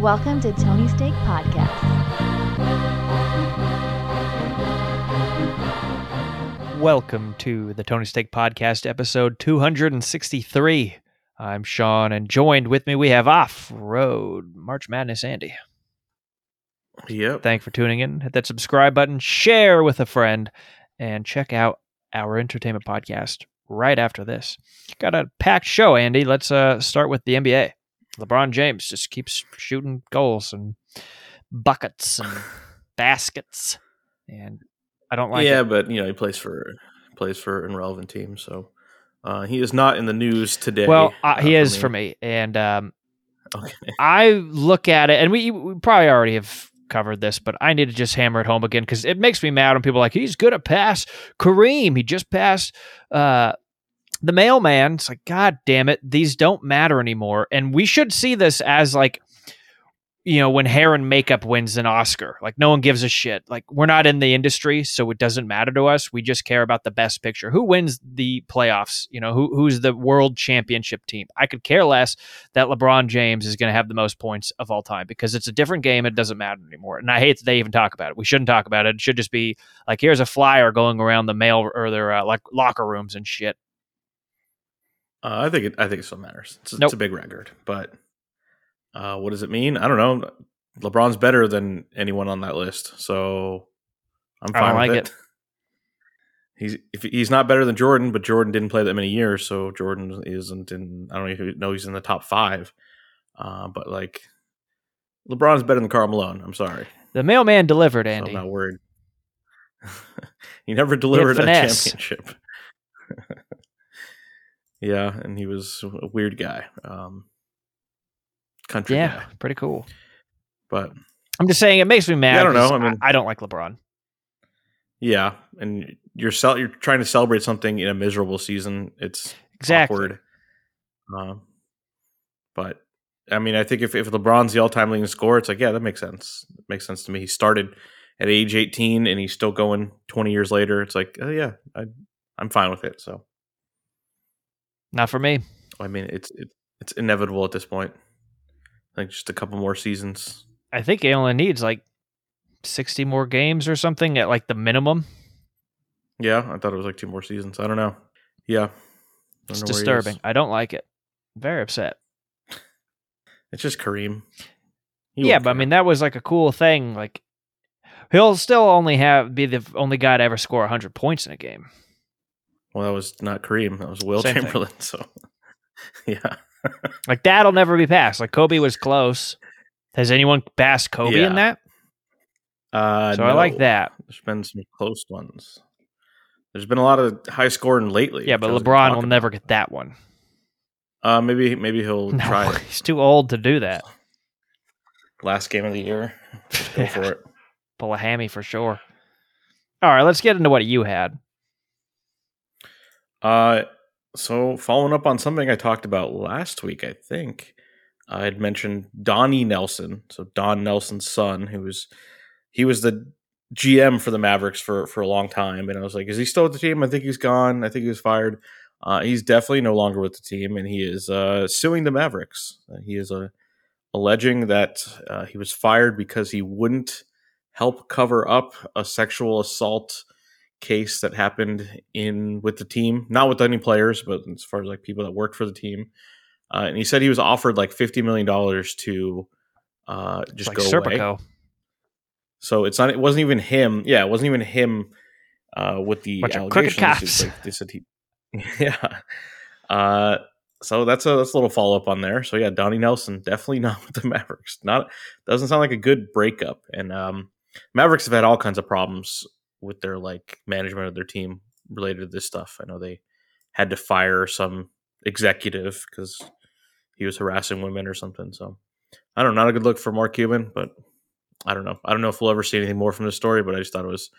Welcome to Tony Steak Podcast. Welcome to the Tony Steak Podcast, episode 263. I'm Sean, and joined with me we have Off Road March Madness Andy. Yep. Thank you for tuning in. Hit that subscribe button, share with a friend, and check out our entertainment podcast right after this. Got a packed show, Andy. Let's uh, start with the NBA. LeBron James just keeps shooting goals and buckets and baskets, and I don't like yeah, it. but you know he plays for plays for an irrelevant team, so uh, he is not in the news today. Well, uh, uh, he is for me, and um, Okay. I look at it, and we, we probably already have covered this, but I need to just hammer it home again because it makes me mad when people are like he's good at pass Kareem. He just passed uh, the mailman. It's like God damn it, these don't matter anymore, and we should see this as like. You know, when hair and makeup wins an Oscar, like no one gives a shit. Like we're not in the industry, so it doesn't matter to us. We just care about the best picture. Who wins the playoffs? You know, who who's the world championship team? I could care less that LeBron James is going to have the most points of all time because it's a different game. It doesn't matter anymore. And I hate that they even talk about it. We shouldn't talk about it. It should just be like, here's a flyer going around the mail or their uh, like locker rooms and shit. Uh, I think it, I think it still matters. It's, Nope. it's a big record, but uh, what does it mean? I don't know. LeBron's better than anyone on that list, so I'm I fine don't with like it. He's if he's not better than Jordan, but Jordan didn't play that many years, so Jordan isn't in. I don't even know he's in the top five. Uh, but like, LeBron's better than Karl Malone. I'm sorry. The mailman delivered, So Andy. I'm not worried. he never delivered a championship. yeah, and he was a weird guy. Um, country yeah, guy. pretty cool. But I'm just saying it makes me mad. Yeah, I don't know. I mean- I, don't like LeBron. yeah, and you're cel- you're trying to celebrate something in a miserable season. It's Exactly. awkward. Um, but I mean, I think if, if LeBron's the all time leading scorer, it's like, yeah, that makes sense. It makes sense to me. He started at age 18 and he's still going 20 years later. It's like, oh, yeah, I, I'm fine with it. So, Not for me. I mean, it's it, it's inevitable at this point. Think just a couple more seasons. I think he only needs like 60 more games or something at like the minimum. Yeah, I thought it was like two more seasons. I don't know. Yeah. It's don't know where he is. disturbing. I don't like it. Very upset. It's just Kareem. He yeah, but I mean that was like a cool thing. Like he'll still only have be the only guy to ever score 100 points in a game. Well, that was not Kareem. That was Wilt Same thing. Chamberlain. So, yeah. Like that'll never be passed. Like Kobe was close. Has anyone passed Kobe Yeah. in that? Uh, So I like that. There's been some close ones. There's been a lot of high scoring lately. Yeah, but I was gonna LeBron will never get that one. Uh, maybe maybe he'll No, try it. he's too old to do that. last game of the year. Just go for it. Pull a hammy for sure. All right, let's get into what you had. Uh, so following up on something I talked about last week, I think I had mentioned Donnie Nelson. So Don Nelson's son, who was he was the GM for the Mavericks for for a long time, and I was like, is he still with the team? I think he's gone. I think he was fired. Uh, he's definitely no longer with the team, and he is uh, suing the Mavericks. Uh, he is uh, alleging that uh, he was fired because he wouldn't help cover up a sexual assault case that happened in with the team, not with any players, but as far as like people that worked for the team. Uh, and he said he was offered like fifty million dollars to uh, just like go away. So it's not. It wasn't even him. Yeah, it wasn't even him uh, with the Bunch allegations. like they said he. Yeah. Uh, so that's a that's a little follow up on there. So yeah, Donnie Nelson definitely not with the Mavericks. Not doesn't sound like a good breakup. And um, Mavericks have had all kinds of problems with their like management of their team related to this stuff. I know they had to fire some executive because he was harassing women or something. So I don't know, not a good look for Mark Cuban, but I don't know. I don't know if we'll ever see anything more from this story, but I just thought it was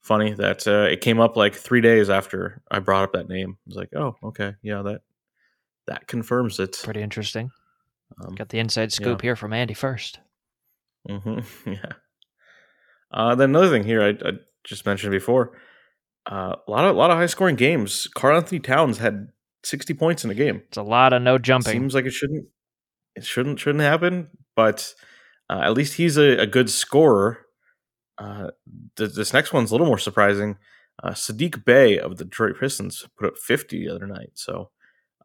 funny that uh, it came up like three days after I brought up that name. I was like, oh, okay, yeah, that that confirms it. Pretty interesting. Um, Got the inside scoop here from Andy first. hmm yeah. Uh, then another thing here, I, I just mentioned before, uh, a lot of a lot of high scoring games. Karl-Anthony Towns had sixty points in a game. It's a lot of no jumping. Seems like it shouldn't. It shouldn't shouldn't happen, but uh, at least he's a, a good scorer. Uh, th- this next one's a little more surprising. Uh, Sadiq Bey of the Detroit Pistons put up 50 the other night. So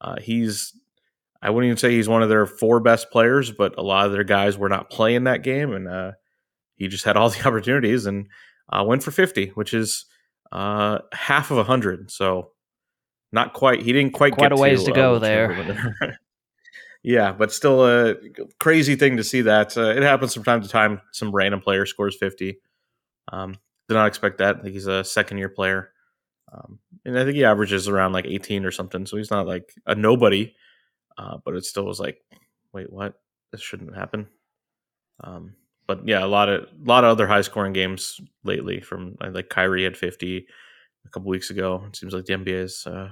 uh, he's, I wouldn't even say he's one of their four best players, but a lot of their guys were not playing that game. And uh, he just had all the opportunities and uh, went for 50, which is uh, half of a 100. So not quite, he didn't quite Quite get a ways to uh, go there. yeah, but still a crazy thing to see that. Uh, it happens from time to time. Some random player scores 50. Um, did not expect that. I think he's a second year player. Um, and I think he averages around like 18 or something. So he's not like a nobody, uh, but it still was like, wait, what? This shouldn't happen. Um, but yeah, a lot of a lot of other high scoring games lately. From like Kyrie had 50 a couple weeks ago. It seems like the NBA's uh,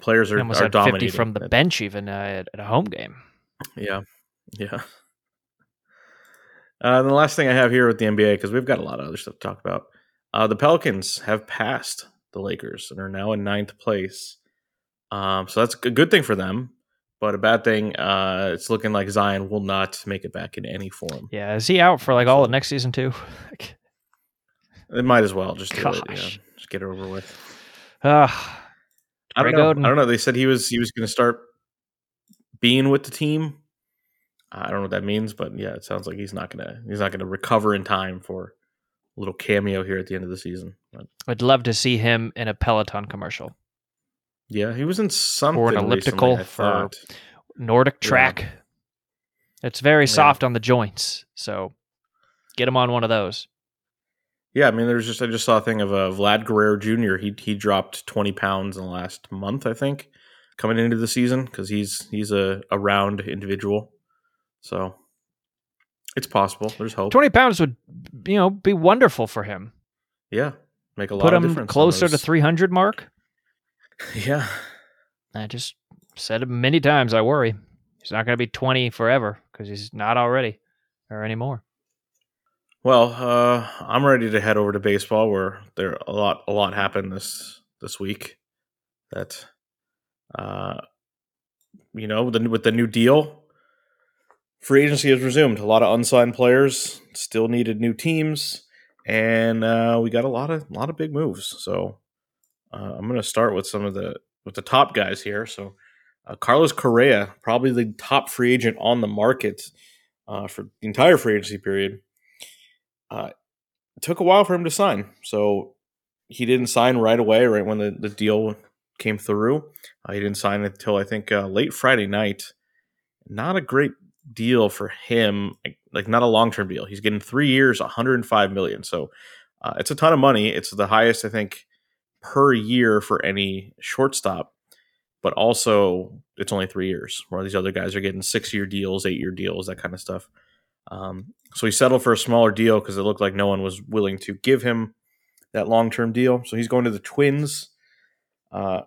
players are, almost are dominating. 50 from the bench, even uh, at, at a home game. Yeah, yeah. Uh, and the last thing I have here with the NBA because we've got a lot of other stuff to talk about. Uh, the Pelicans have passed the Lakers and are now in ninth place. Um, so that's a good thing for them, but a bad thing. Uh, it's looking like Zion will not make it back in any form. Yeah, is he out for like all of next season too? It might as well just do it. Yeah, just get it over with. uh, I don't know. I don't know. They said he was he was going to start being with the team. I don't know what that means, but yeah, it sounds like he's not gonna he's not gonna recover in time for a little cameo here at the end of the season. But I'd love to see him in a Peloton commercial. Yeah, he was in something Or an recently, elliptical I for-. Nordic Yeah. track. It's very Yeah. soft on the joints, so get him on one of those. Yeah, I mean, there's just I just saw a thing of uh, Vlad Guerrero Jr. He he dropped 20 pounds in the last month, I think, coming into the season because he's he's a, a round individual. So it's possible. There's hope. Twenty pounds would, you know, be wonderful for him. Yeah, make a lot Put of him difference. closer to three hundred mark. Yeah, I just said it many times. I worry he's not going to be twenty forever because he's not already or anymore. Well, uh, I'm ready to head over to baseball, where there a lot a lot happened this this week. That, uh, you know, with the, with the new deal, free agency has resumed. A lot of unsigned players still needed new teams, and uh, we got a lot of a lot of big moves. So uh, I'm going to start with some of the with the top guys here. So uh, Carlos Correa, probably the top free agent on the market uh, for the entire free agency period. Uh, took a while for him to sign, so he didn't sign right away. Right when the, the deal came through, uh, he didn't sign until I think uh, late Friday night. Not a great deal for him, like, like not a long term deal. He's getting three years, 105 million. So it's a ton of money. It's the highest I think per year for any shortstop, but also it's only three years. Where these other guys are getting six year deals, eight year deals, that kind of stuff. Um, so he settled for a smaller deal because it looked like no one was willing to give him that long term deal. So he's going to the Twins. Uh,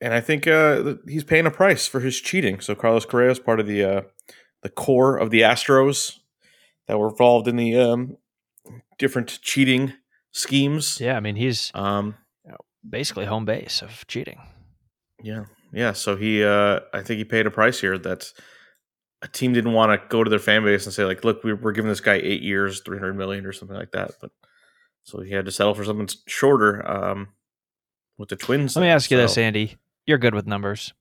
and I think uh, he's paying a price for his cheating. So Carlos Correa is part of the uh, the core of the Astros that were involved in the um, different cheating schemes. Yeah, I mean he's Um, basically home base of cheating. Yeah, yeah. So he, uh, I think he paid a price here that a team didn't want to go to their fan base and say like, "Look, we- we're giving this guy eight years, three hundred million, or something like that." But so he had to settle for something shorter um, with the Twins. Let me ask you this, Andy. You're good with numbers.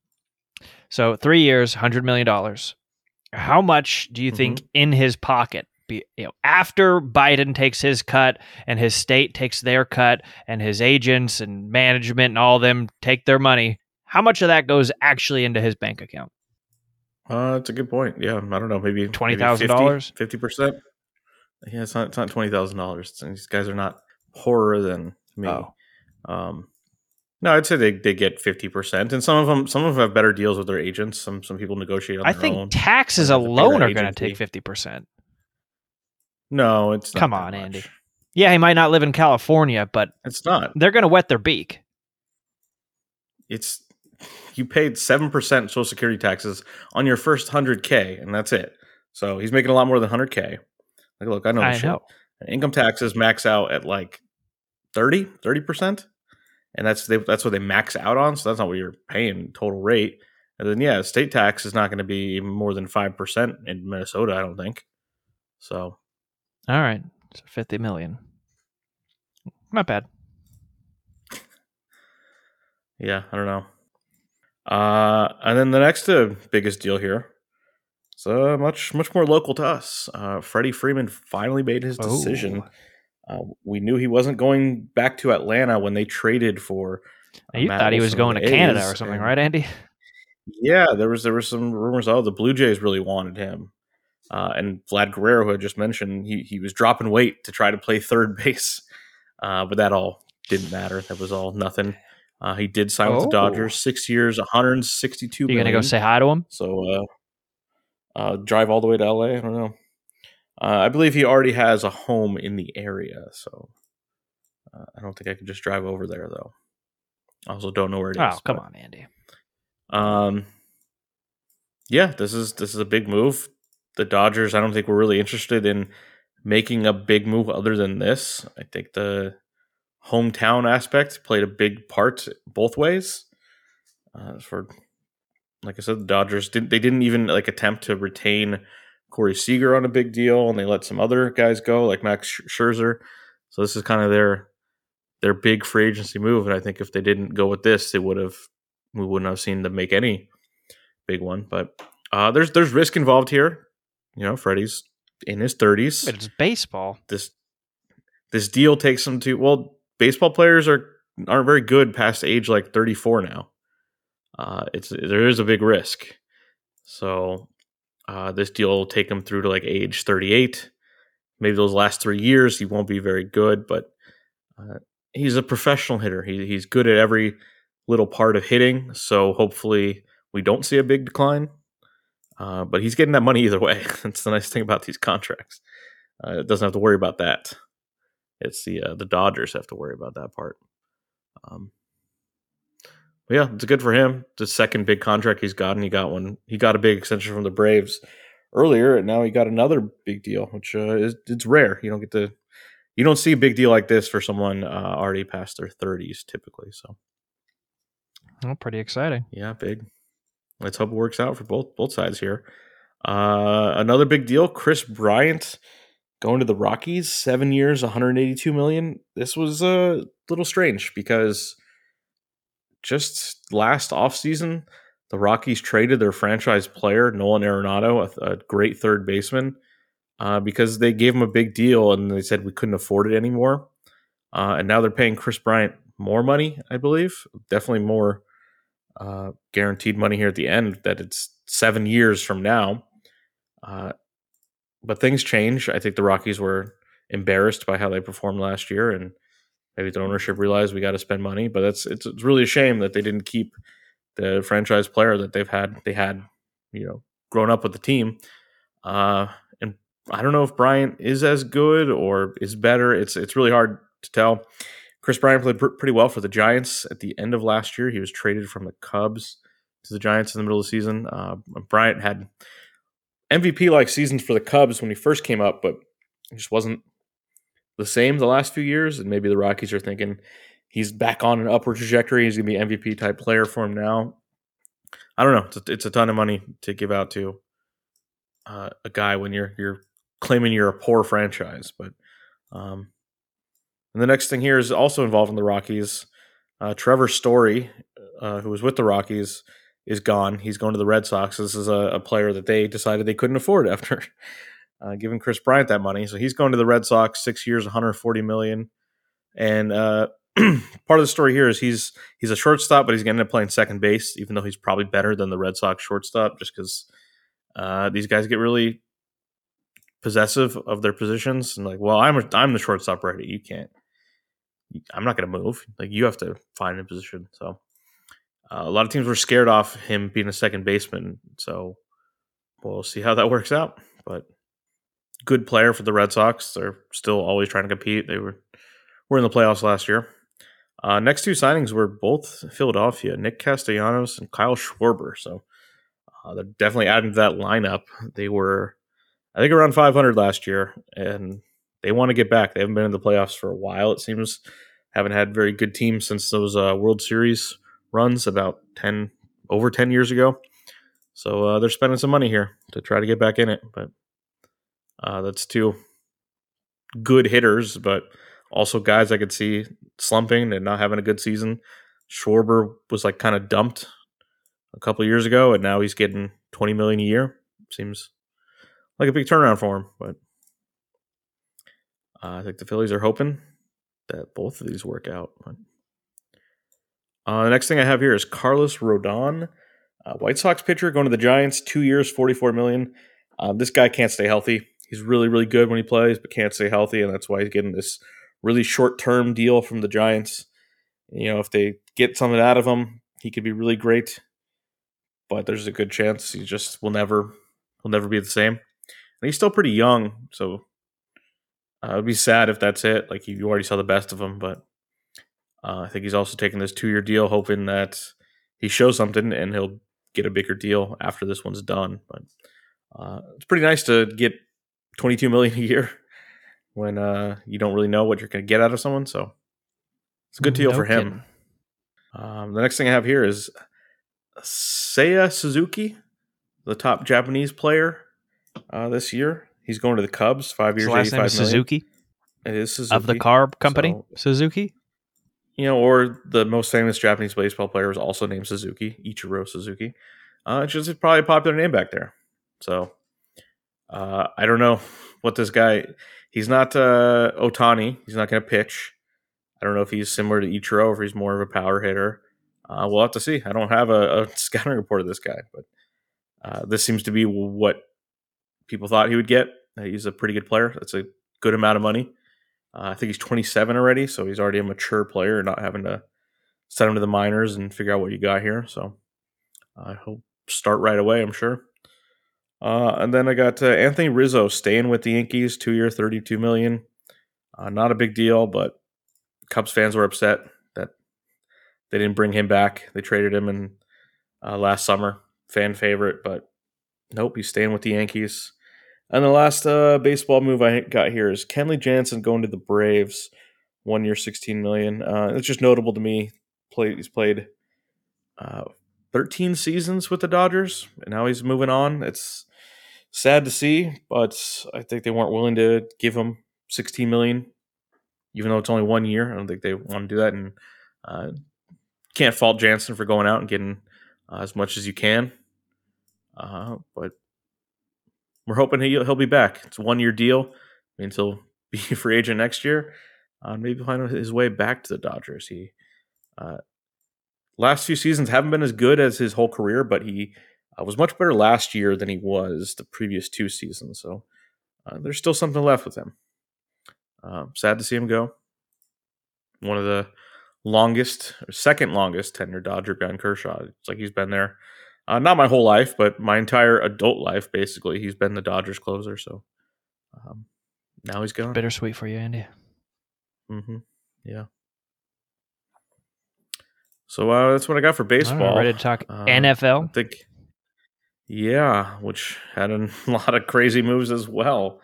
So three years, hundred million dollars. How much do you think in his pocket? Be, you know, after Biden takes his cut and his state takes their cut and his agents and management and all them take their money, how much of that goes actually into his bank account? Uh, it's a good point. Yeah, I don't know, maybe $20,000? fifty percent. Yeah, it's not. It's not twenty thousand dollars. These guys are not poorer than me. Oh. Um, no, I'd say they, they get fifty percent, and some of them some of them have better deals with their agents. Some some people negotiate on I their think own. taxes alone are going to take fifty percent. No, it's not Come on. Andy. Yeah, he might not live in California, but It's not. they're going to wet their beak. It's you paid seven percent Social Security taxes on your first hundred k, and that's it. So he's making a lot more than hundred k. Like, look, I know. I shit. know. Income taxes max out at like 30 percent, and that's they, that's what they max out on. So that's not what you're paying total rate. And then yeah, state tax is not going to be more than five percent in Minnesota. I don't think. So All right. So 50 million. Not bad. yeah, I don't know. Uh, and then the next uh, biggest deal here. It's uh, much much more local to us. Uh, Freddie Freeman finally made his decision. Oh. Uh, we knew he wasn't going back to Atlanta when they traded for. uh, You Matt thought he was going to the Canada or something, and- right, Andy? Yeah, there was there was some rumors. Oh, the Blue Jays really wanted him, uh, and Vlad Guerrero, who I just mentioned, he he was dropping weight to try to play third base, uh, but that all didn't matter. That was all nothing. Uh, he did sign with the Oh. Dodgers, six years, 162 You going to go say hi to him? So uh, uh, drive all the way to LA. I don't know. Uh, I believe he already has a home in the area, so uh, I don't think I can just drive over there though. I also don't know where it is. Oh, come but- on, Andy. um, yeah, this is this is a big move. The Dodgers, I don't think we're really interested in making a big move other than this. I think the hometown aspect played a big part both ways. Uh, for like I said, the Dodgers didn't they didn't even like attempt to retain Corey Seager on a big deal, and they let some other guys go like Max Scherzer. So this is kind of their their big free agency move, and I think if they didn't go with this, they would have we wouldn't have seen them make any big one. But uh, there's there's risk involved here. You know, Freddie's in his thirties. But it's baseball. This this deal takes him to well, baseball players are aren't very good past age like 34 now. Uh, it's there is a big risk. So uh, this deal will take him through to like age 38. Maybe those last three years he won't be very good, but uh, he's a professional hitter. He, he's good at every little part of hitting. So hopefully we don't see a big decline. Uh, but he's getting that money either way. That's the nice thing about these contracts. Uh, it doesn't have to worry about that. It's the uh, the Dodgers have to worry about that part. Um, but yeah, it's good for him. The second big contract he's gotten. He got one. He got a big extension from the Braves earlier, and now he got another big deal, which uh, is it's rare. You don't get to you don't see a big deal like this for someone uh, already past their thirties typically. So Oh, pretty exciting. yeah, big. Let's hope it works out for both both sides here. Uh, another big deal: Kris Bryant going to the Rockies, seven years, 182 million. This was a little strange because just last offseason, the Rockies traded their franchise player Nolan Arenado, a, a great third baseman, uh, because they gave him a big deal and they said we couldn't afford it anymore. Uh, and now they're paying Kris Bryant more money, I believe, definitely more uh, guaranteed money here at the end. That it's seven years from now. Uh, but things change. I think the Rockies were embarrassed by how they performed last year, and maybe the ownership realized we got to spend money. But that's it's, it's really a shame that they didn't keep the franchise player that they've had. They had, you know, grown up with the team. Uh, and I don't know if Bryant is as good or is better. It's it's really hard to tell. Kris Bryant played pr- pretty well for the Giants at the end of last year. He was traded from the Cubs to the Giants in the middle of the season. Uh, Bryant had MVP like seasons for the Cubs when he first came up, but it just wasn't the same the last few years. And maybe the Rockies are thinking he's back on an upward trajectory. He's going to be MVP type player for him now. I don't know. It's a, it's a ton of money to give out to uh, a guy when you're you're claiming you're a poor franchise. But um, and the next thing here is also involved in the Rockies. Uh, Trevor Story, uh, who was with the Rockies, is gone. He's going to the Red Sox. This is a, a player that they decided they couldn't afford after uh, giving Kris Bryant that money. So he's going to the Red Sox, six years, 140 million. And uh, part of the story here is he's he's a shortstop, but he's going to end up playing second base, even though he's probably better than the Red Sox shortstop, just because uh, these guys get really possessive of their positions and like, well, I'm a, I'm the shortstop ready. You can't. I'm not going to move. Like you have to find a position. So uh, a lot of teams were scared off him being a second baseman. So we'll see how that works out. But good player for the Red Sox. They're still always trying to compete. They were were in the playoffs last year. Uh, next two signings were both Philadelphia, Nick Castellanos and Kyle Schwarber. So uh, they're definitely adding to that lineup. They were, I think, around 500 last year, and they want to get back. They haven't been in the playoffs for a while. It seems haven't had very good teams since those uh, World Series runs about 10, over 10 years ago. So uh, they're spending some money here to try to get back in it. But uh, that's two good hitters, but also guys I could see slumping and not having a good season. Schwarber was like kind of dumped a couple years ago, and now he's getting 20 million a year. Seems like a big turnaround for him, but uh, I think the Phillies are hoping that both of these work out. Uh, the next thing I have here is Carlos Rodon, uh, White Sox pitcher, going to the Giants, two years, 44 million. Uh, this guy can't stay healthy. He's really, really good when he plays, but can't stay healthy, and that's why he's getting this really short term deal from the Giants. You know, if they get something out of him, he could be really great. But there's a good chance he just will never will never be the same. And he's still pretty young, so uh, it'd be sad if that's it. Like you already saw the best of him, but uh, I think he's also taking this two year deal, hoping that he shows something and he'll get a bigger deal after this one's done. But uh, it's pretty nice to get 22 million a year when uh, you don't really know what you're going to get out of someone. So it's a good deal No for him. Um, the next thing I have here is Seiya Suzuki, the top Japanese player uh, this year. He's going to the Cubs, five His years, last name is. Suzuki It is Suzuki of the car company, So- Suzuki. you know, or the most famous Japanese baseball player is also named Suzuki, Ichiro Suzuki. Uh, it's just probably a popular name back there. So uh, I don't know what this guy. He's not uh, Ohtani. He's not going to pitch. I don't know if he's similar to Ichiro or if he's more of a power hitter. Uh, we'll have to see. I don't have a, a scouting report of this guy, but uh, this seems to be what people thought he would get. He's a pretty good player. That's a good amount of money. Uh, I think he's 27 already, so he's already a mature player, not having to send him to the minors and figure out what you got here. So I hope start right away. I'm sure. Uh, and then I got uh, Anthony Rizzo staying with the Yankees, two year, 32 million. Uh, not a big deal, but Cubs fans were upset that they didn't bring him back. They traded him in uh, last summer, fan favorite, but nope, he's staying with the Yankees. And the last uh, baseball move I got here is Kenley Jansen going to the Braves, one year, sixteen million. Uh, it's just notable to me. Played, he's played uh, thirteen seasons with the Dodgers, and now he's moving on. It's sad to see, but I think they weren't willing to give him sixteen million, even though it's only one year. I don't think they want to do that, and uh, can't fault Jansen for going out and getting uh, as much as you can. Uh, but we're hoping he, he'll be back. It's a one year deal. I Means he'll be a free agent next year. Uh, maybe find his way back to the Dodgers. He uh, last few seasons haven't been as good as his whole career, but he uh, was much better last year than he was the previous two seasons. So uh, there's still something left with him. Um, sad to see him go. One of the longest, or second longest tenure Dodger behind Kershaw. It's like he's been there uh, not my whole life, but my entire adult life, basically. He's been the Dodgers closer, so um, now he's gone. Bittersweet for you, Andy. hmm Yeah. So uh, that's what I got for right, baseball. ready to talk Uh, NFL? I think, yeah, which had a lot of crazy moves as well.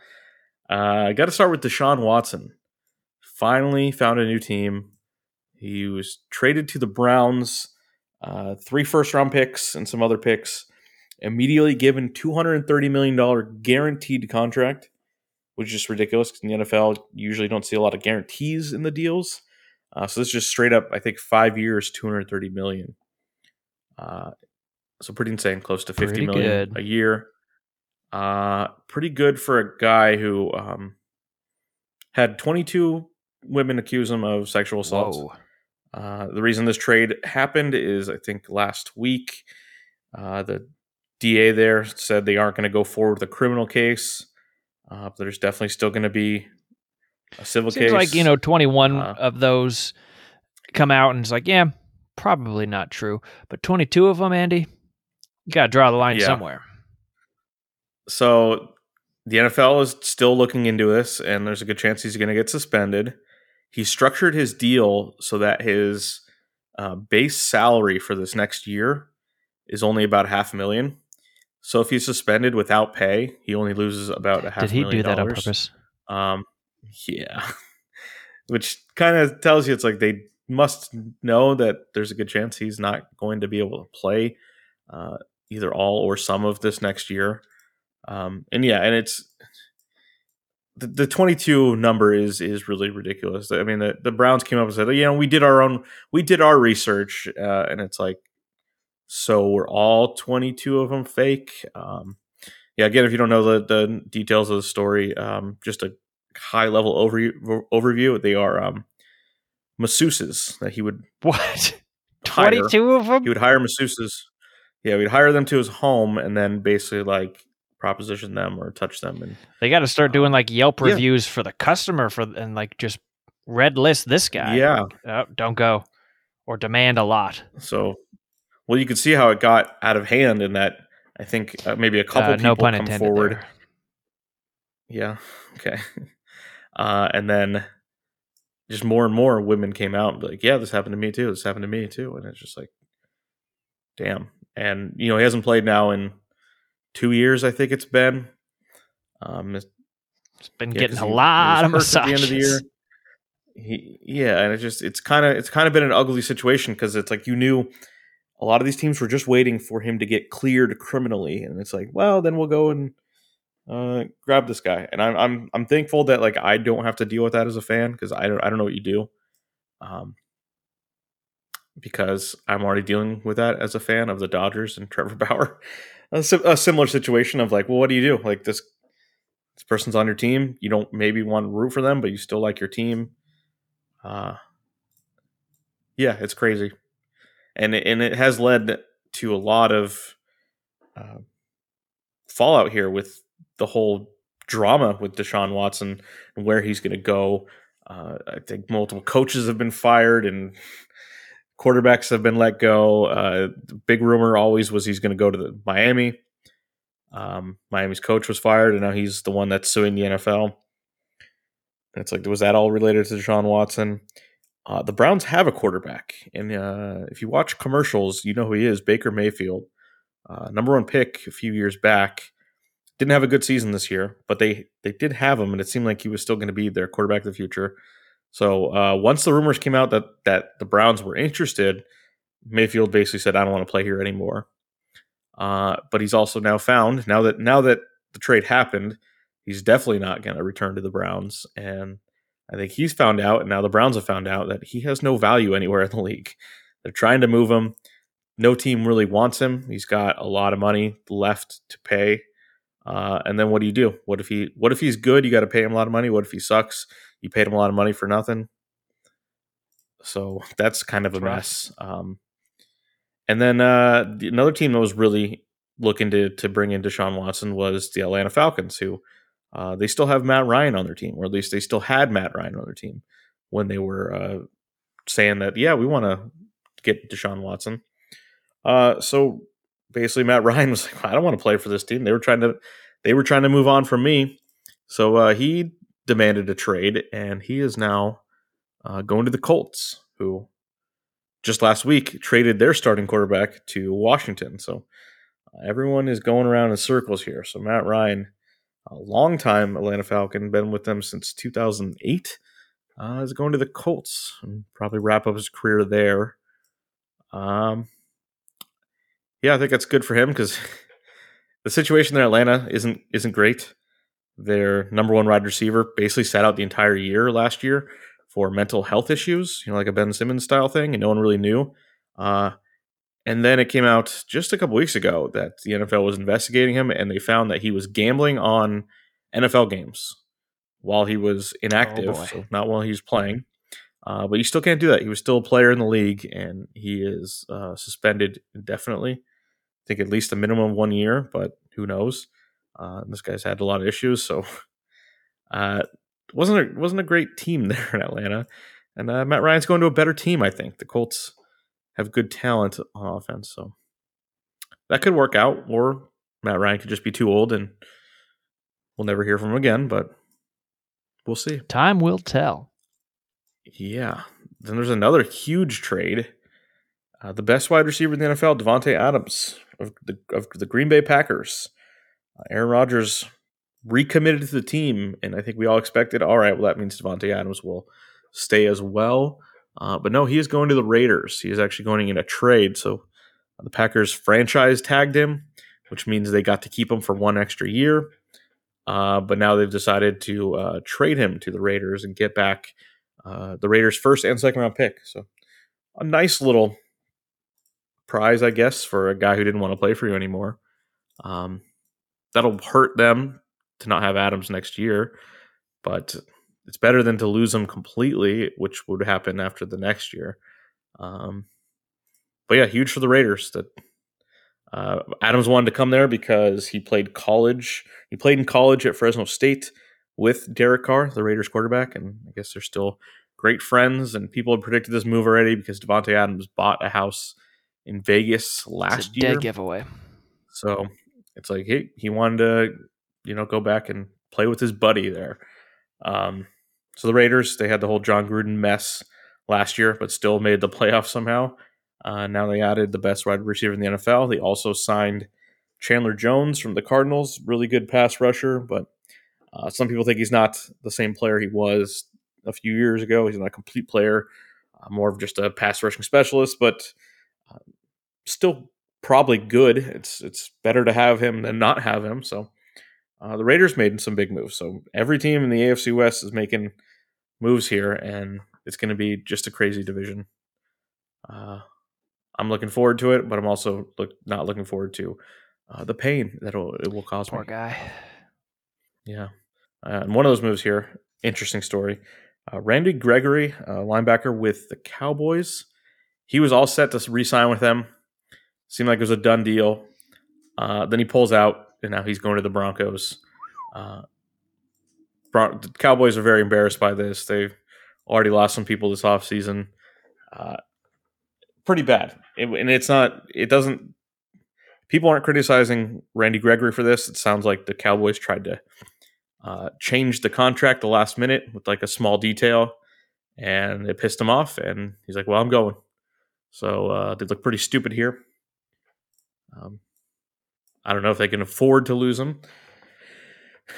Uh, I got to start with Deshaun Watson. Finally found a new team. He was traded to the Browns, uh, three first round picks and some other picks. Immediately given $230 million guaranteed contract, which is just ridiculous because in the NFL, you usually don't see a lot of guarantees in the deals. Uh, so this is just straight up, I think, five years, 230 million. Uh, so pretty insane, close to fifty Pretty million good. a year. Uh, pretty good for a guy who um, had 22 women accuse him of sexual assault. Whoa. Uh, the reason this trade happened is, I think, last week, uh, the DA there said they aren't going to go forward with a criminal case. Uh, but there's definitely still going to be a civil Seems case. like you know, twenty-one Uh, of those come out, and it's like, yeah, probably not true. But twenty-two of them, Andy, you got to draw the line Yeah. somewhere. So the NFL is still looking into this, and there's a good chance he's going to get suspended. He structured his deal so that his uh, base salary for this next year is only about half a million. So if he's suspended without pay, he only loses about a half. Did he do that on purpose? Um, yeah, which kind of tells you it's like they must know that there's a good chance he's not going to be able to play uh, either all or some of this next year. Um, and yeah, and it's the, the 22 number is is really ridiculous. I mean, the, the Browns came up and said, you know, we did our own, we did our research, uh, and it's like, so we're all 22 of them fake. Um, yeah, again, if you don't know the, the details of the story, um, just a high level overview, overview they are um, masseuses that he would What? hire. 22 of them? He would hire masseuses. Yeah, we'd hire them to his home and then basically like proposition them or touch them and They got to start doing like Yelp yeah. reviews for the customer for and like just red list this guy. yeah. Oh, don't go or demand a lot. So, well, you could see how it got out of hand in that I think uh, maybe a couple Uh, people no come forward. there. Yeah. Okay. Uh, and then just more and more women came out and be like, yeah, this happened to me too. This happened to me too. And it's just like, damn. And, you know, he hasn't played now in two years, I think it's been. Um, it's- been yeah, getting a he- he lot of hurt at the end of the year. He, yeah, and it's just it's kind of it's kind of been an ugly situation because it's like you knew a lot of these teams were just waiting for him to get cleared criminally, and it's like, well, then we'll go and uh, grab this guy. And I'm I'm I'm thankful that like I don't have to deal with that as a fan because I don't I don't know what you do, um, because I'm already dealing with that as a fan of the Dodgers and Trevor Bauer. A, a similar situation of like, well, what do you do? Like this this person's on your team. You don't maybe want to root for them, but you still like your team. Uh, yeah, it's crazy, and it, and it has led to a lot of uh, fallout here with the whole drama with Deshaun Watson and where he's going to go. Uh, I think multiple coaches have been fired and quarterbacks have been let go. Uh, big rumor always was he's going to go to the Miami. Um, Miami's coach was fired, and now he's the one that's suing the NFL. And it's like, was that all related to Deshaun Watson? Uh, the Browns have a quarterback, and uh, if you watch commercials, you know who he is Baker Mayfield, uh, number one pick a few years back. Didn't have a good season this year, but they they did have him, and it seemed like he was still going to be their quarterback of the future. So uh, once the rumors came out that that the Browns were interested, Mayfield basically said, "I don't want to play here anymore." Uh, but he's also now found now that now that the trade happened, he's definitely not going to return to the Browns, and I think he's found out, and now the Browns have found out that he has no value anywhere in the league. They're trying to move him. No team really wants him. He's got a lot of money left to pay. Uh, and then what do you do? What if he? What if he's good? You got to pay him a lot of money. What if he sucks? You paid him a lot of money for nothing. So that's kind of a mess. Um, and then uh, another team that was really looking to to bring in Deshaun Watson was the Atlanta Falcons, who uh, they still have Matt Ryan on their team, or at least they still had Matt Ryan on their team when they were uh, saying that, yeah, we want to get Deshaun Watson. Uh, so basically, Matt Ryan was like, I don't want to play for this team. They were trying to they were trying to move on from me, so uh, he demanded a trade, and he is now uh, going to the Colts, who just last week traded their starting quarterback to Washington. So uh, everyone is going around in circles here. So Matt Ryan, a longtime Atlanta Falcon, been with them since 2008, uh, is going to the Colts and probably wrap up his career there. Um, yeah, I think that's good for him because the situation in Atlanta isn't isn't great. Their number one wide receiver basically sat out the entire year last year for mental health issues, you know, like a Ben Simmons style thing, and no one really knew. Uh, and then it came out just a couple weeks ago that the NFL was investigating him, and they found that he was gambling on NFL games while he was inactive, boy. so not while he was playing. Uh, but you still can't do that. He was still a player in the league, and he is uh, suspended indefinitely. I think at least a minimum of one year, but who knows? Uh, this guy's had a lot of issues, so uh, wasn't a, wasn't a great team there in Atlanta. And uh, Matt Ryan's going to a better team, I think. The Colts have good talent on offense, so that could work out. Or Matt Ryan could just be too old, and we'll never hear from him again. But we'll see. Time will tell. Yeah. Then there's another huge trade. Uh, the best wide receiver in the NFL, Davante Adams of the of the Green Bay Packers. Uh, Aaron Rodgers recommitted to the team, and I think we all expected, all right, well, that means Davante Adams will stay as well. Uh, but no, he is going to the Raiders. He is actually going in a trade. So The Packers franchise tagged him, which means they got to keep him for one extra year. Uh, but now they've decided to uh, trade him to the Raiders and get back uh, the Raiders' first and second round pick. So a nice little prize, I guess, for a guy who didn't want to play for you anymore. Um, that'll hurt them to not have Adams next year, but it's better than to lose him completely, which would happen after the next year. Um, but yeah, huge for the Raiders that uh, Adams wanted to come there because he played college. He played in college at Fresno State with Derek Carr, the Raiders quarterback, and I guess they're still great friends. And people have predicted this move already because Davante Adams bought a house in Vegas last year. Dead giveaway. So it's like he he wanted to, you know, go back and play with his buddy there. Um, so the Raiders they had the whole Jon Gruden mess last year, but still made the playoffs somehow. Uh, now they added the best wide receiver in the NFL. They also signed Chandler Jones from the Cardinals, really good pass rusher, but uh, some people think he's not the same player he was a few years ago. He's not a complete player, uh, more of just a pass rushing specialist, but uh, still probably good. It's it's better to have him than not have him. So uh, the Raiders made some big moves. So every team in the AFC West is making moves here, and it's going to be just a crazy division. Uh, I'm looking forward to it, but I'm also look, not looking forward to uh, the pain that it will cause Poor me. guy. Yeah. Uh, and one of those moves here, interesting story. Uh, Randy Gregory, uh, linebacker with the Cowboys, he was all set to re-sign with them. Seemed like it was a done deal. Uh, then he pulls out, and now he's going to the Broncos. Uh, Bron- the Cowboys are very embarrassed by this. They've already lost some people this offseason. Uh, pretty bad. It, and it's not, it doesn't, people aren't criticizing Randy Gregory for this. It sounds like the Cowboys tried to uh, change the contract the last minute with like a small detail and it pissed him off. And he's like, well, I'm going. So uh, they look pretty stupid here. Um, I don't know if they can afford to lose him.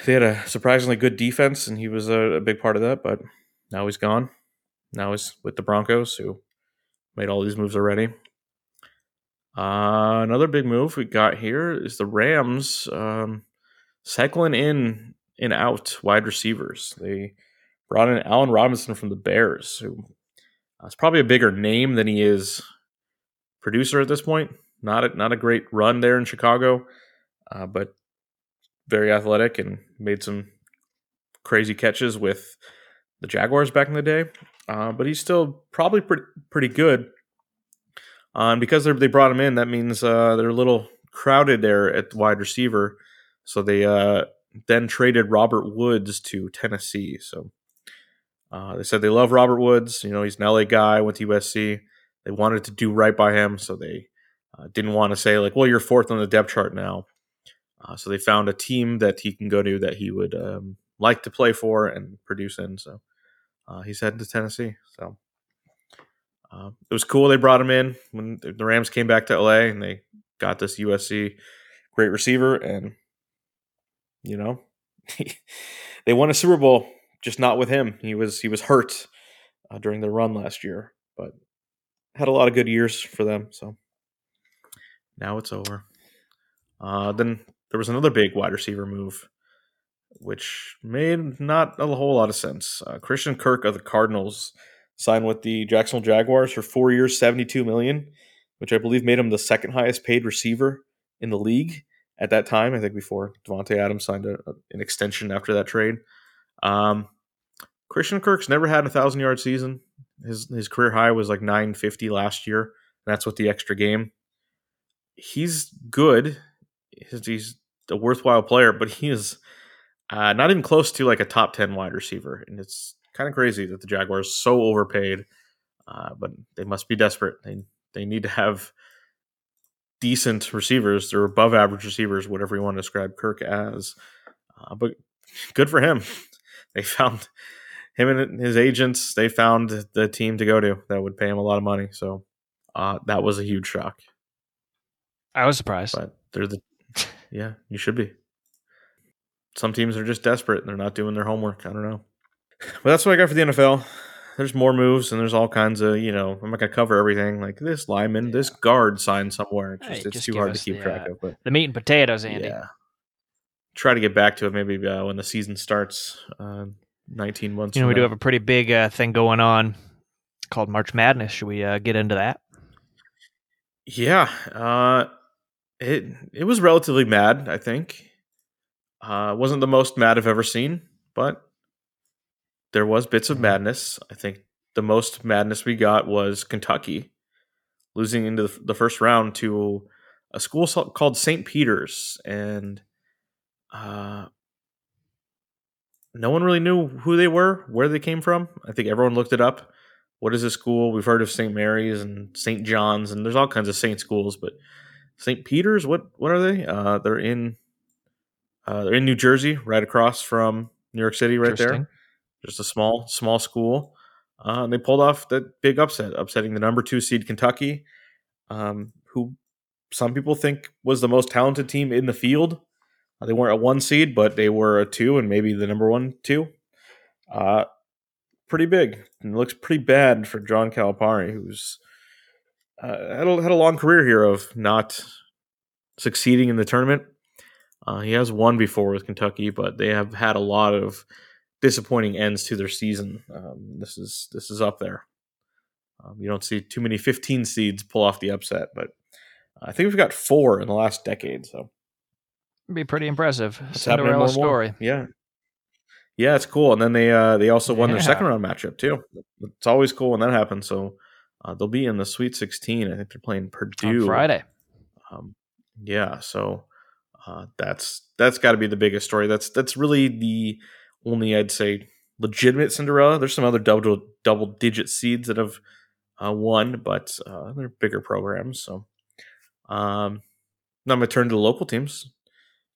They had a surprisingly good defense, and he was a, a big part of that. But now he's gone. Now he's with the Broncos, who made all these moves already. Uh, another big move we got here is the Rams um, cycling in and out wide receivers. They brought in Allen Robinson from the Bears, who uh, probably a bigger name than he is producer at this point. Not a, not a great run there in Chicago, uh, but very athletic and made some crazy catches with the Jaguars back in the day. Uh, but he's still probably pretty pretty good. Uh, and because they brought him in, that means uh, they're a little crowded there at wide receiver. So they uh, then traded Robert Woods to Tennessee. So uh, they said they love Robert Woods. You know, he's an LA guy, went to USC. They wanted to do right by him, so they uh, didn't want to say like, "Well, you're fourth on the depth chart now." Uh, so they found a team that he can go to that he would um, like to play for and produce in. So uh, he's heading to Tennessee. So uh, it was cool. They brought him in when the Rams came back to LA and they got this USC great receiver, and you know they won a Super Bowl, just not with him. He was he was hurt uh, during the run last year, but had a lot of good years for them. So now it's over. Uh, then there was another big wide receiver move, which made not a whole lot of sense. Uh, Christian Kirk of the Cardinals signed with the Jacksonville Jaguars for four years, seventy-two million, which I believe made him the second highest paid receiver in the league at that time. I think before Davante Adams signed a, a, an extension after that trade. Um, Christian Kirk's never had a thousand yard season. His his career high was like nine fifty last year. That's with the extra game. He's good. He's, he's a worthwhile player, but he is uh, not even close to like a top ten wide receiver, and it's kind of crazy that the Jaguars so overpaid. Uh, but they must be desperate. They they need to have decent receivers. They're above average receivers, whatever you want to describe Kirk as. Uh, but good for him. They found him and his agents. They found the team to go to that would pay him a lot of money. So uh, that was a huge shock. I was surprised. But they're the yeah, you should be. Some teams are just desperate and they're not doing their homework. I don't know. But that's what I got for the NFL. there's more moves and there's all kinds of you know I'm not gonna cover everything like this lineman, this guard signed somewhere. It's Hey, it's just too hard to keep the, track uh, of. But The meat and potatoes, Andy. yeah, try to get back to it maybe uh, when the season starts. Uh, 19 months. You know, we do have a pretty big uh, thing going on called March Madness. Should we uh, get into that? Yeah, uh, it it was relatively mad. I think uh, wasn't the most mad I've ever seen, but there was bits of Mhm. madness. I think the most madness we got was Kentucky losing into the, the first round to a school called St. Peter's, and uh, no one really knew who they were, where they came from. I think everyone looked it up. What is this school? We've heard of St. Mary's and St. John's, and there's all kinds of Saint schools, but St. Peter's, what what are they? Uh, they're in uh, they're in New Jersey, right across from New York City, right there. Just a small small school. Uh, and they pulled off that big upset, upsetting the number two seed Kentucky, um, who some people think was the most talented team in the field. Uh, they weren't a one seed, but they were a two and maybe the number one two. Uh, pretty big. And it looks pretty bad for John Calipari, who's uh, had, a, had a long career here of not succeeding in the tournament. Uh, he has won before with Kentucky, but they have had a lot of disappointing ends to their season. Um, this is this is up there. Um, you don't see too many 15 seeds pull off the upset, but I think we've got four in the last decade. So It'd be pretty impressive. it's Cinderella more and more. story. Yeah, yeah, it's cool. And then they uh, they also won their second round matchup too. It's always cool when that happens. So uh, they'll be in the Sweet 16. I think they're playing Purdue On Friday. Um, yeah, so uh, that's that's got to be the biggest story. That's that's really the only I'd say legitimate Cinderella. There's some other double double digit seeds that have uh, won, but uh, they're bigger programs. So um, now I'm gonna turn to the local teams.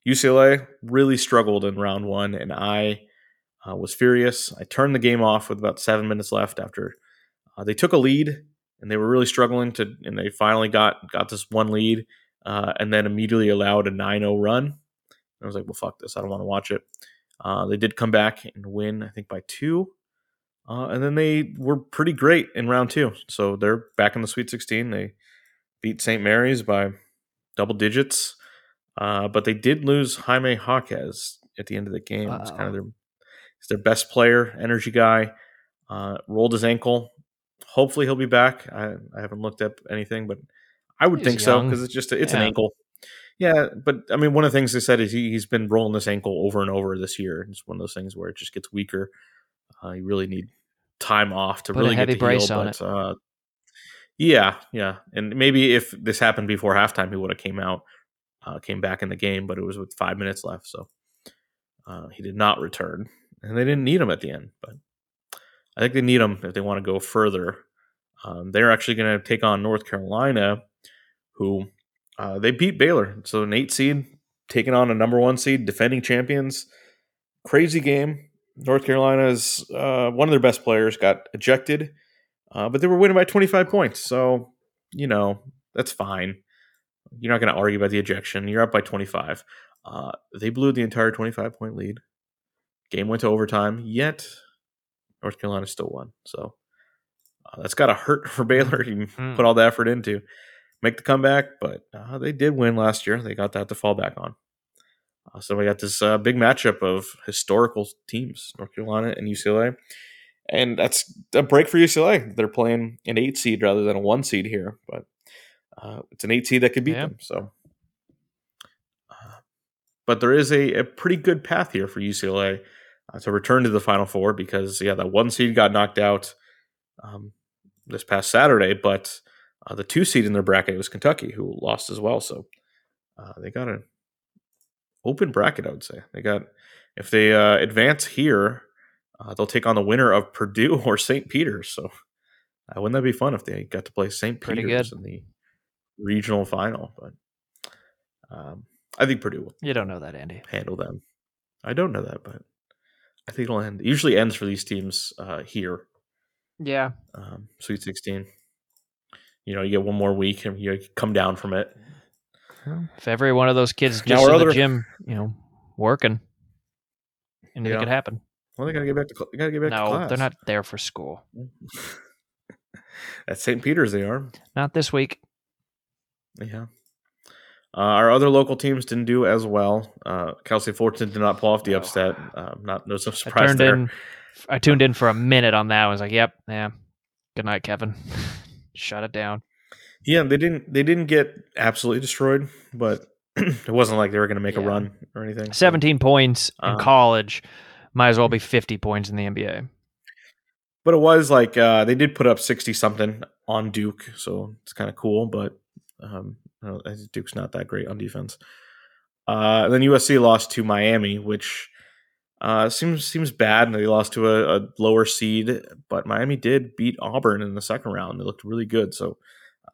UCLA really struggled in round one, and I uh, was furious. I turned the game off with about seven minutes left after uh, they took a lead, and they were really struggling to, and they finally got got this one lead, uh, and then immediately allowed a 9-0 run. I was like, well, fuck this. I don't want to watch it. Uh, they did come back and win, I think, by two. Uh, and then they were pretty great in round two. So they're back in the Sweet 16. They beat St. Mary's by double digits. Uh, but they did lose Jaime Jaquez at the end of the game. It's kind of their, it's their best player, energy guy. Uh, rolled his ankle. Hopefully he'll be back. I, I haven't looked up anything, but I would He's think so because it's just a, it's an ankle. Yeah, but I mean, one of the things they said is he, he's been rolling this ankle over and over this year. It's one of those things where it just gets weaker. Uh, you really need time off to Put a really heavy get the brace heal. on but, Uh, yeah, yeah, and maybe if this happened before halftime, he would have came out, uh, came back in the game, but it was with five minutes left, so uh, he did not return, and they didn't need him at the end. But I think they need them if they want to go further. Um, they're actually going to take on North Carolina, who uh, they beat Baylor, so an eight seed taking on a number one seed, defending champions. Crazy game. North Carolina's uh, one of their best players got ejected, uh, but they were winning by 25 points. So, you know, that's fine. You're not going to argue about the ejection. You're up by 25. Uh, they blew the entire 25 point lead. Game went to overtime, yet North Carolina still won. So uh, that's got to hurt for Baylor. You Mm. put all the effort into make the comeback, but uh, they did win last year. They got that to fall back on. Uh, so we got this uh, big matchup of historical teams, North Carolina and UCLA. And that's a break for UCLA. They're playing an eight seed rather than a one seed here, but uh, it's an eight seed that could beat Yeah. them. So, uh, but there is a, a pretty good path here for UCLA uh, to return to the Final Four because yeah, that one seed got knocked out um, this past Saturday, but uh, the two seed in their bracket was Kentucky, who lost as well. So uh, they got an open bracket, I would say. They got if they uh, advance here, uh, they'll take on the winner of Purdue or St. Peter's. So uh, wouldn't that be fun if they got to play St. Peter's in the regional final? But um, I think Purdue will You don't know that, Andy. handle them. I don't know that, but I think it'll end. It usually ends for these teams uh, here, Yeah. um, Sweet 16. You know, you get one more week and you come down from it. If every one of those kids just our in the other- gym, you know, working, and Yeah. could happen. Well, they gotta get back to cl- gotta get back to No, they're not there for school. At St. Peter's, they are. Not this week. Yeah. Uh, our other local teams didn't do as well. Uh, Cal State Fullerton did not pull off the No. upset. Uh, not no I surprise turned there. in. I tuned in for a minute on that. I was like, "Yep, yeah. Good night, Kevin. Shut it down." Yeah, they didn't they didn't get absolutely destroyed, but it wasn't like they were going to make a run or anything. so- 17 points in Um, college might as well be 50 points in the NBA. but it was like uh, they did put up sixty something on Duke, so it's kind of cool. But um, Duke's not that great on defense. Uh, and then USC lost to Miami, which uh, seems seems bad. They lost to a, a lower seed, but Miami did beat Auburn in the second round. They looked really good. So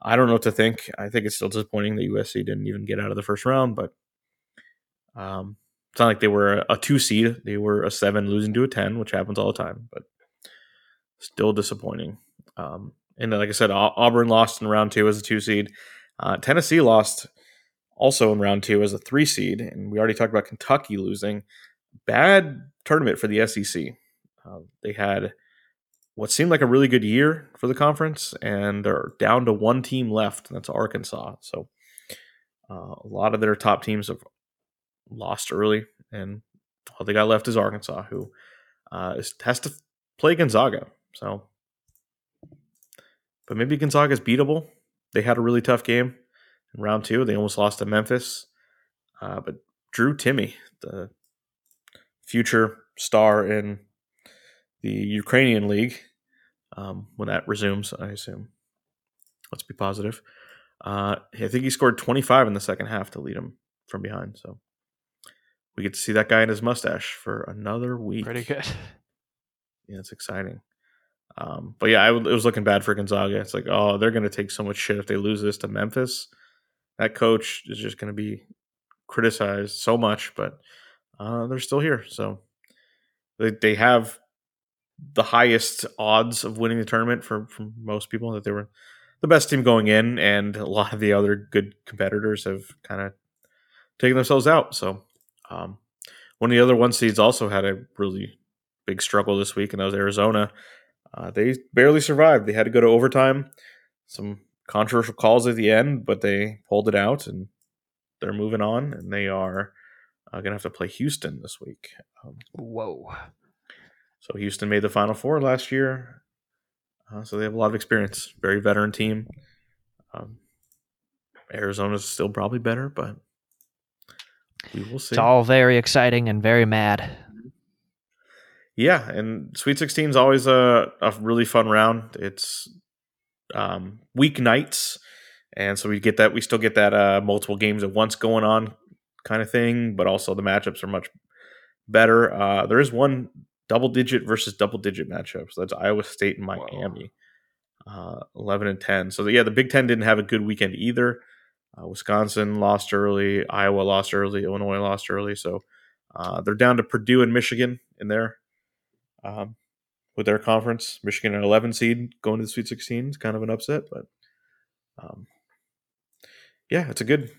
I don't know what to think. I think it's still disappointing that USC didn't even get out of the first round, but um, it's not like they were a two seed. They were a seven losing to a ten, which happens all the time. But still disappointing. Um, and like I said, Auburn lost in round two as a two seed. Uh, Tennessee lost also in round two as a three seed, and we already talked about Kentucky losing. Bad tournament for the SEC. Uh, they had what seemed like a really good year for the conference, and they're down to one team left, and that's Arkansas. So uh, a lot of their top teams have lost early, and all they got left is Arkansas, who uh, has to play Gonzaga. So, but maybe Gonzaga is beatable. They had a really tough game in round two. They almost lost to Memphis, uh, but Drew Timme, the future star in the Ukrainian league, um, when that resumes, I assume. Let's be positive. Uh, I think he scored 25 in the second half to lead him from behind. So we get to see that guy in his mustache for another week. Pretty good. Yeah, it's exciting. Um, but yeah, I, w- it was looking bad for Gonzaga. It's like, oh, they're going to take so much shit if they lose this to Memphis. That coach is just going to be criticized so much, but uh, they're still here. So they, they have the highest odds of winning the tournament for from most people that they were the best team going in, and a lot of the other good competitors have kind of taken themselves out. So um, one of the other one seeds also had a really big struggle this week, and that was Arizona. Uh, they barely survived. They had to go to overtime. Some controversial calls at the end, but they pulled it out, and they're moving on. And they are uh, going to have to play Houston this week. Um, Whoa. so Houston made the Final Four last year, uh, so they have a lot of experience. Very veteran team. Um, Arizona's still probably better, but we will see. It's all very exciting and very mad. Yeah, and Sweet 16 is always a, a really fun round. It's um, weeknights, and so we get that. We still get that uh, multiple games at once going on kind of thing, but also the matchups are much better. Uh, there is one double digit versus double digit matchup. So that's Iowa State and Miami, uh, 11 and 10. So yeah, the Big Ten didn't have a good weekend either. Uh, Wisconsin lost early, Iowa lost early, Illinois lost early. So uh, they're down to Purdue and Michigan in there um, with their conference. Michigan an 11 seed going to the Sweet 16 is kind of an upset, but um, yeah, it's a good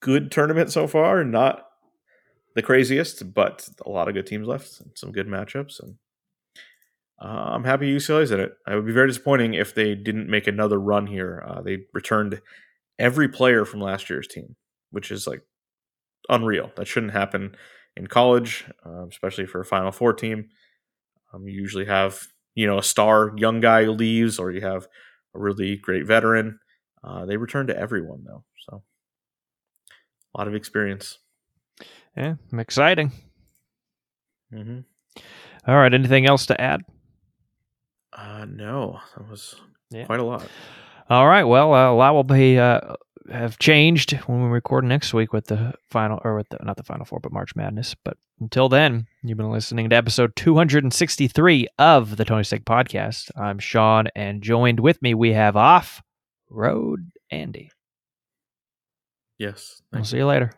good tournament so far. Not the craziest, but a lot of good teams left and some good matchups. And uh, I'm happy UCLA's in it. I would be very disappointing if they didn't make another run here. Uh, they returned every player from last year's team, which is like unreal. That shouldn't happen in college, uh, especially for a Final Four team. Um, you usually have you know a star young guy who leaves, or you have a really great veteran. Uh, they return to everyone though, so a lot of experience. Yeah, exciting. Mm-hmm. All right. Anything else to add? Uh, no, that was Yeah. quite a lot. All right. Well, uh, a lot will be uh, have changed when we record next week with the final, or with the not the final four, but March Madness. But until then, you've been listening to episode 263 of the Tony Steak Podcast. I'm Sean, and joined with me we have off road Andy. Yes. We'll see you later.